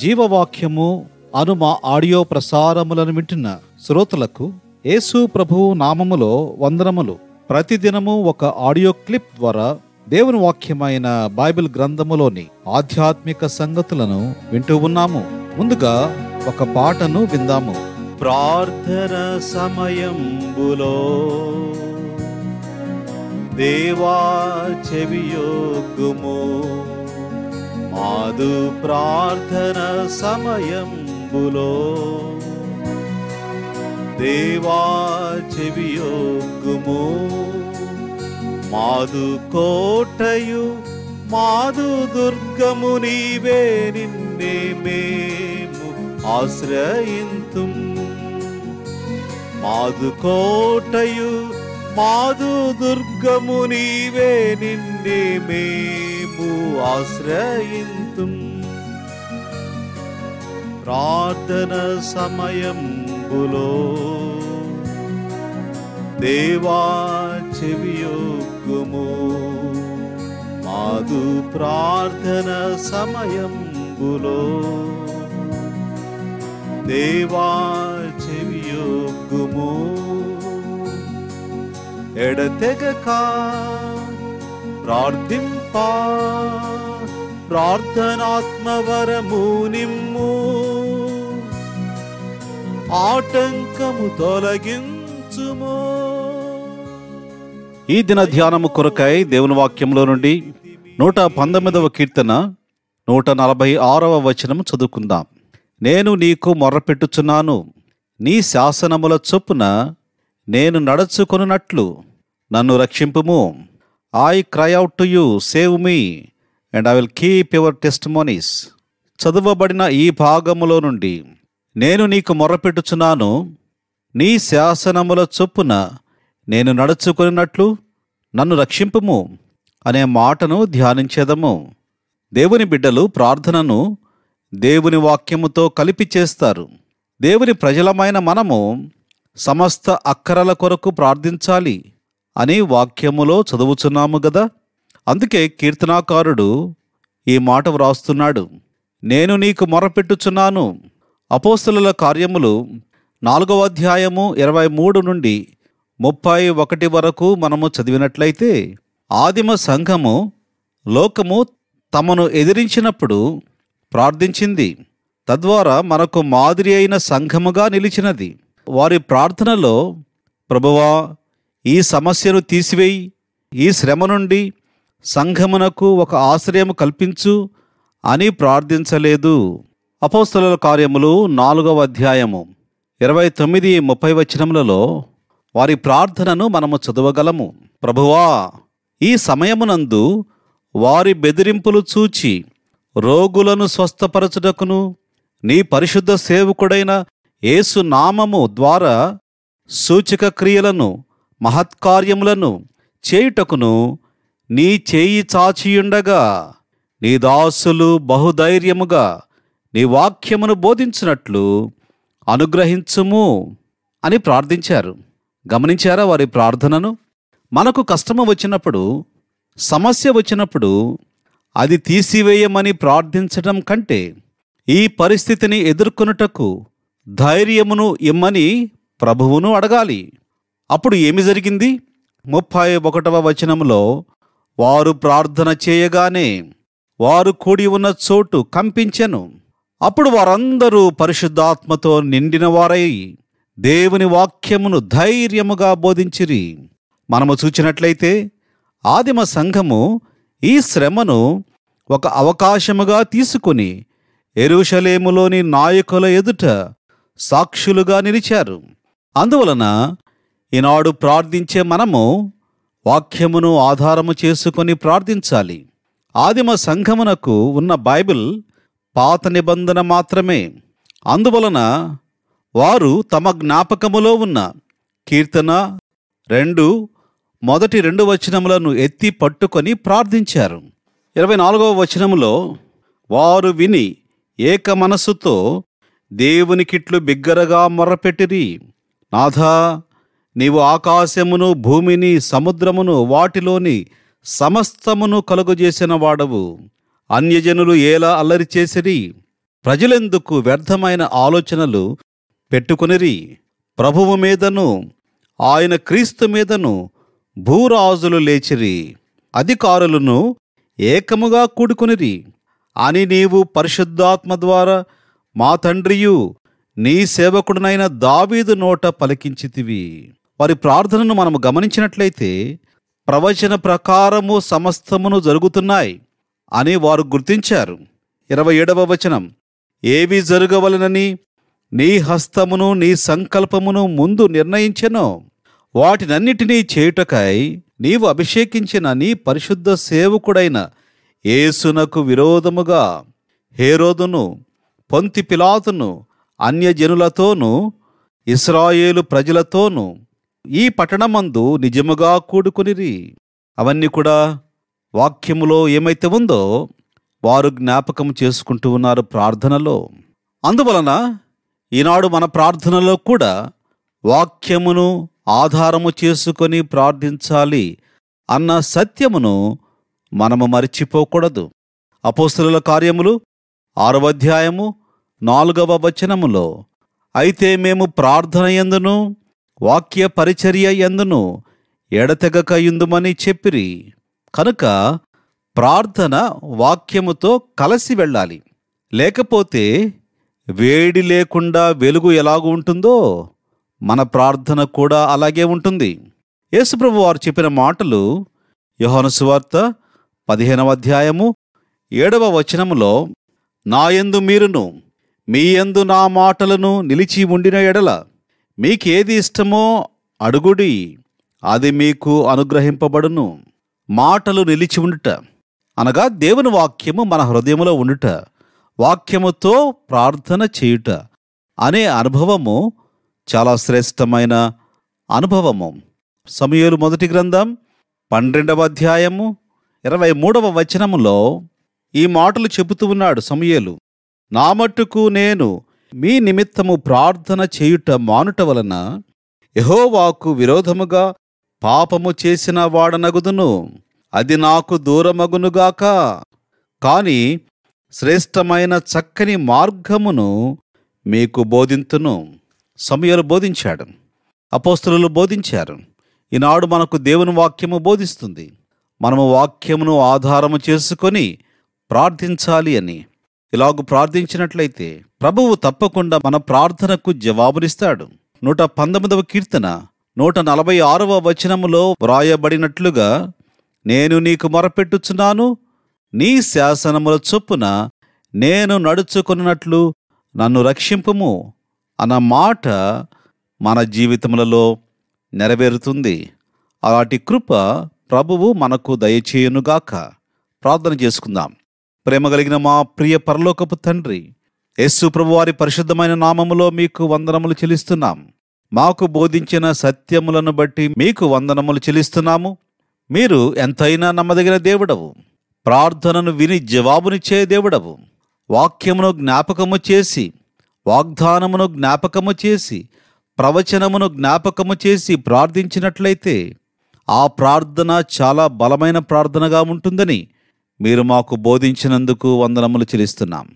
జీవవాక్యము అను మా ఆడియో ప్రసారములను వింటున్న శ్రోతలకు యేసు ప్రభువు నామములో వందనములు. ప్రతిదినము ఒక ఆడియో క్లిప్ ద్వారా దేవుని వాక్యమైన బైబిల్ గ్రంథములోని ఆధ్యాత్మిక సంగతులను వింటూ ఉన్నాము. ముందుగా ఒక పాటను విందాము. ప్రార్థన సమయంబులో దేవా చెవియోగుము మాదు ప్రార్థన సమయంబులో దేవా చెవియోగుము మాదు కోటయు మాదు దుర్గము నీవే నిన్నే మేము ఆశ్రయింతుం. మాదు కోటయు మాదు దుర్గము నీవే నిన్నే మేము ఆశ్రయింతుం ప్రార్థన సమయంబులో దేవా చెవియొగ్గుము మాదు ప్రార్థన సమయంబులో దేవా చెవియొగ్గుము ఎడతెగక ప్రార్థింపా. ప్రార్థనాత్మవరము నిమ్ము ఆటంకము తొలగించుము. ఈ దిన ధ్యానము కొరకై దేవుని వాక్యంలో నుండి నూట పంతొమ్మిదవ కీర్తన నూట నలభై ఆరవ వచనం చదువుకుందాం. నేను నీకు మొర్రపెట్టుచున్నాను నీ శాసనముల చొప్పున నేను నడుచుకొనున్నట్లు నన్ను రక్షింపుము. I cry out to you save me and I will keep your testimonies చదువబడిన ఈ భాగములో నుండి నేను నీకు మొరపెట్టుచున్నాను. నీ శాసనముల చొప్పున నేను నడుచుకున్నట్లు నన్ను రక్షింపుము అనే మాటను ధ్యానించేదము. దేవుని బిడ్డలు ప్రార్థనను దేవుని వాక్యముతో కలిపి చేస్తారు. దేవుని ప్రజలమైన మనము సమస్త అక్కరల కొరకు ప్రార్థించాలి. అని వాక్యములో చదువుచున్నాము గదా? అందుకే కీర్తనాకారుడు ఈ మాట వ్రాస్తున్నాడు. నేను నీకు మొరపెట్టుచున్నాను. అపోస్తుల కార్యములు నాలుగవ అధ్యాయము ఇరవై మూడు నుండి ముప్పై ఒకటి వరకు మనము చదివినట్లయితే ఆదిమ సంఘము లోకము తమను ఎదిరించినప్పుడు ప్రార్థించింది. తద్వారా మనకు మాదిరి అయిన సంఘముగా నిలిచినది. వారి ప్రార్థనలో ప్రభువా ఈ సమస్యను తీసివేయి. ఈ శ్రమ నుండి సంఘమునకు ఒక ఆశ్రయం కల్పించు అని ప్రార్థించలేదు. అపోస్తల కార్యములు నాలుగవ అధ్యాయము ఇరవై తొమ్మిది ముప్పై వచనములలో వారి ప్రార్థనను మనము చదవగలము. ప్రభువా ఈ సమయమునందు వారి బెదిరింపులు చూచి రోగులను స్వస్థపరచుటకును నీ పరిశుద్ధ సేవకుడైన యేసు నామము ద్వారా సూచక క్రియలను మహత్కార్యములను చేయుటకును నీ చేయి చాచియుండగా నీ దాసులు బహుధైర్యముగా నీ వాక్యమును బోధించినట్లు అనుగ్రహించుము అని ప్రార్థించారు. గమనించారా వారి ప్రార్థనను? మనకు కష్టము వచ్చినప్పుడు సమస్య వచ్చినప్పుడు అది తీసివేయమని ప్రార్థించడం కంటే ఈ పరిస్థితిని ఎదుర్కొనుటకు ధైర్యమును ఇమ్మని ప్రభువును అడగాలి. అప్పుడు ఏమి జరిగింది? ముప్పై ఒకటవ వచనంలో వారు ప్రార్థన చేయగానే వారు కూడి ఉన్న చోటు కంపించెను. అప్పుడు వారందరూ పరిశుద్ధాత్మతో నిండిన వారై దేవుని వాక్యమును ధైర్యముగా బోధించిరి. మనము చూచినట్లయితే ఆదిమ సంఘము ఈ శ్రమను ఒక అవకాశముగా తీసుకుని ఎరుషలేములోని నాయకుల ఎదుట సాక్షులుగా నిలిచారు. అందువలన ఈనాడు ప్రార్థించే మనము వాక్యమును ఆధారము చేసుకొని ప్రార్థించాలి. ఆదిమ సంఘమునకు ఉన్న బైబిల్ పాత నిబంధన మాత్రమే. అందువలన వారు తమ జ్ఞాపకములో ఉన్న కీర్తన రెండు మొదటి రెండు వచనములను ఎత్తి పట్టుకొని ప్రార్థించారు. ఇరవై నాలుగవ వచనములో వారు విని ఏక మనస్సుతో దేవునికిట్లు బిగ్గరగా మొర్రపెట్టిరి నాథా నీవు ఆకాశమును భూమిని సముద్రమును వాటిలోని సమస్తమును కలుగజేసిన వాడవు. అన్యజనులు ఎలా అల్లరి చేసిరి ప్రజలెందుకు వ్యర్థమైన ఆలోచనలు పెట్టుకునిరి? ప్రభువు మీదను ఆయన క్రీస్తు మీదను భూరాజులు లేచిరి అధికారులను ఏకముగా కూడుకునిరి. అని నీవు పరిశుద్ధాత్మ ద్వారా మా తండ్రియు నీ సేవకుడునైన దావీదు నోట పలికించితివి. వారి ప్రార్థనను మనము గమనించినట్లయితే ప్రవచన ప్రకారము సమస్తమును జరుగుతున్నాయి అని వారు గుర్తించారు. ఇరవై ఏడవ వచనం. ఏవి జరగవలనని నీ హస్తమును నీ సంకల్పమును ముందు నిర్ణయించెనో. వాటినన్నిటినీ చేయుటకై నీవు అభిషేకించిన నీ పరిశుద్ధ సేవకుడైన యేసునకు విరోధముగా హేరోదును పొంతి పిలాతును అన్యజనులతోనూ ఇస్రాయేలు ప్రజలతోనూ ఈ పట్టణమందు నిజముగా కూడుకునిరి. అవన్నీ కూడా వాక్యములో ఏమైతే ఉందో వారు జ్ఞాపకం చేసుకుంటూ ఉన్నారు ప్రార్థనలో. అందువలన ఈనాడు మన ప్రార్థనలో కూడా వాక్యమును ఆధారము చేసుకొని ప్రార్థించాలి అన్న సత్యమును మనము మరిచిపోకూడదు. అపోస్తుల కార్యములు ఆరవ అధ్యాయము నాలుగవ వచనములో అయితే మేము ప్రార్థన ఎందును? వాక్య పరిచర్య ఎందును ఎడతెగక ఇందుమని చెప్పిరి. కనుక ప్రార్థన వాక్యముతో కలిసి వెళ్ళాలి. లేకపోతే వేడి లేకుండా వెలుగు ఎలాగూ ఉంటుందో మన ప్రార్థన కూడా అలాగే ఉంటుంది. యేసుప్రభు వారు చెప్పిన మాటలు యోహాను సువార్త పదిహేనవ అధ్యాయము ఏడవ వచనములో నాయందు మీరును మీ యందు నా మాటలను నిలిచి ఉండిన ఎడల మీకేది ఇష్టమో అడుగుడి అది మీకు అనుగ్రహింపబడును. మాటలు నిలిచి ఉండుట. అనగా దేవుని వాక్యము మన హృదయములో ఉండుట వాక్యముతో ప్రార్థన చేయుట అనే అనుభవము చాలా శ్రేష్టమైన అనుభవము. సమయలు మొదటి గ్రంథం పన్నెండవ అధ్యాయము ఇరవై మూడవ వచనములో ఈ మాటలు చెబుతూ ఉన్నాడు సమయలు. నా మట్టుకు నేను మీ నిమిత్తము ప్రార్థన చేయుట మానుట వలన యహోవాకు విరోధముగా పాపము చేసిన వాడనగుదును. అది నాకు దూరమగునుగాక కాని శ్రేష్టమైన చక్కని మార్గమును మీకు బోధింతును. సమయలు బోధించాడు. అపోస్తులు బోధించారు. ఈనాడు మనకు దేవుని వాక్యము బోధిస్తుంది. మనము వాక్యమును ఆధారము చేసుకొని ప్రార్థించాలి అని. ఇలాగు ప్రార్థించినట్లయితే ప్రభువు తప్పకుండా మన ప్రార్థనకు జవాబునిస్తాడు. నూట పంతొమ్మిదవ కీర్తన నూట నలభై ఆరవ వచనములో వ్రాయబడినట్లుగా నేను నీకు మొరపెట్టుచున్నాను నీ శాసనముల చొప్పున నేను నడుచుకున్నట్లు నన్ను రక్షింపుము అన్న మాట మన జీవితములలో నెరవేరుతుంది. అలాంటి కృప ప్రభువు మనకు దయచేయునుగాక. ప్రార్థన చేసుకుందాం. ప్రేమ కలిగిన మా ప్రియ పరలోకపు తండ్రి యేసు ప్రభువారి పరిశుద్ధమైన నామములో మీకు వందనములు చెల్లిస్తున్నాం. మాకు బోధించిన సత్యములను బట్టి మీకు వందనములు చెల్లిస్తున్నాము. మీరు ఎంతైనా నమ్మదగిన దేవుడవు. ప్రార్థనను విని జవాబునిచ్చే దేవుడవు. వాక్యమును జ్ఞాపకము చేసి వాగ్దానమును జ్ఞాపకము చేసి ప్రవచనమును జ్ఞాపకము చేసి ప్రార్థించినట్లయితే ఆ ప్రార్థన చాలా బలమైన ప్రార్థనగా ఉంటుందని మీరు మాకు బోధించినందుకు వందనములు చెల్లిస్తున్నాం.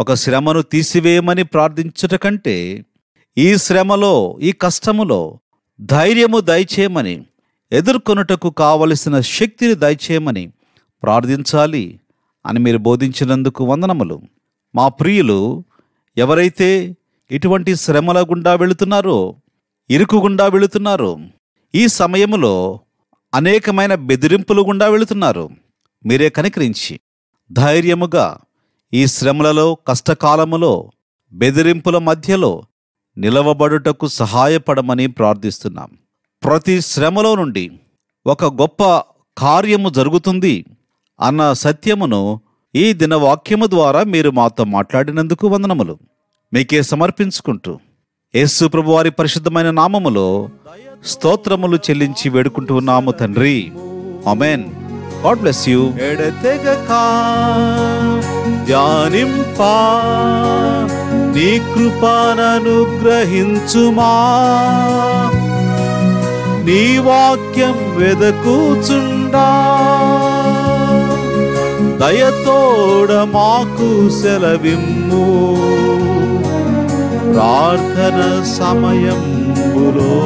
ఒక శ్రమను తీసివేయమని ప్రార్థించుట కంటే ఈ శ్రమలో ఈ కష్టములో ధైర్యము దయచేయమని ఎదుర్కొనుటకు కావలసిన శక్తిని దయచేయమని ప్రార్థించాలి అని మీరు బోధించినందుకు వందనములు. మా ప్రియులు ఎవరైతే ఇటువంటి శ్రమల గుండా వెళుతున్నారో ఇరుకు గుండా వెళుతున్నారో ఈ సమయములో అనేకమైన బెదిరింపులు గుండా వెళుతున్నారు. మీరే కనికరించి ధైర్యముగా ఈ శ్రమలలో కష్టకాలములో బెదిరింపుల మధ్యలో నిలవబడుటకు సహాయపడమని ప్రార్థిస్తున్నాం. ప్రతి శ్రమలో నుండి ఒక గొప్ప కార్యము జరుగుతుంది అన్న సత్యమును ఈ దినవాక్యము ద్వారా మీరు మాతో మాట్లాడినందుకు వందనములు. మీకే సమర్పించుకుంటూ యేసు ప్రభు వారి పరిశుద్ధమైన నామములో స్తోత్రములు చెల్లించి వేడుకుంటూ ఉన్నాము తండ్రి. అమెన్ గాడ్ బ్లెస్ యూ ఎడతెగక ధ్యానింపా. నీ కృపాననుగ్రహించుమా. నీ వాక్యం వెదకూచుండా. దయతోడ మాకు సెలవిమ్ము. ప్రార్థన సమయంబులో.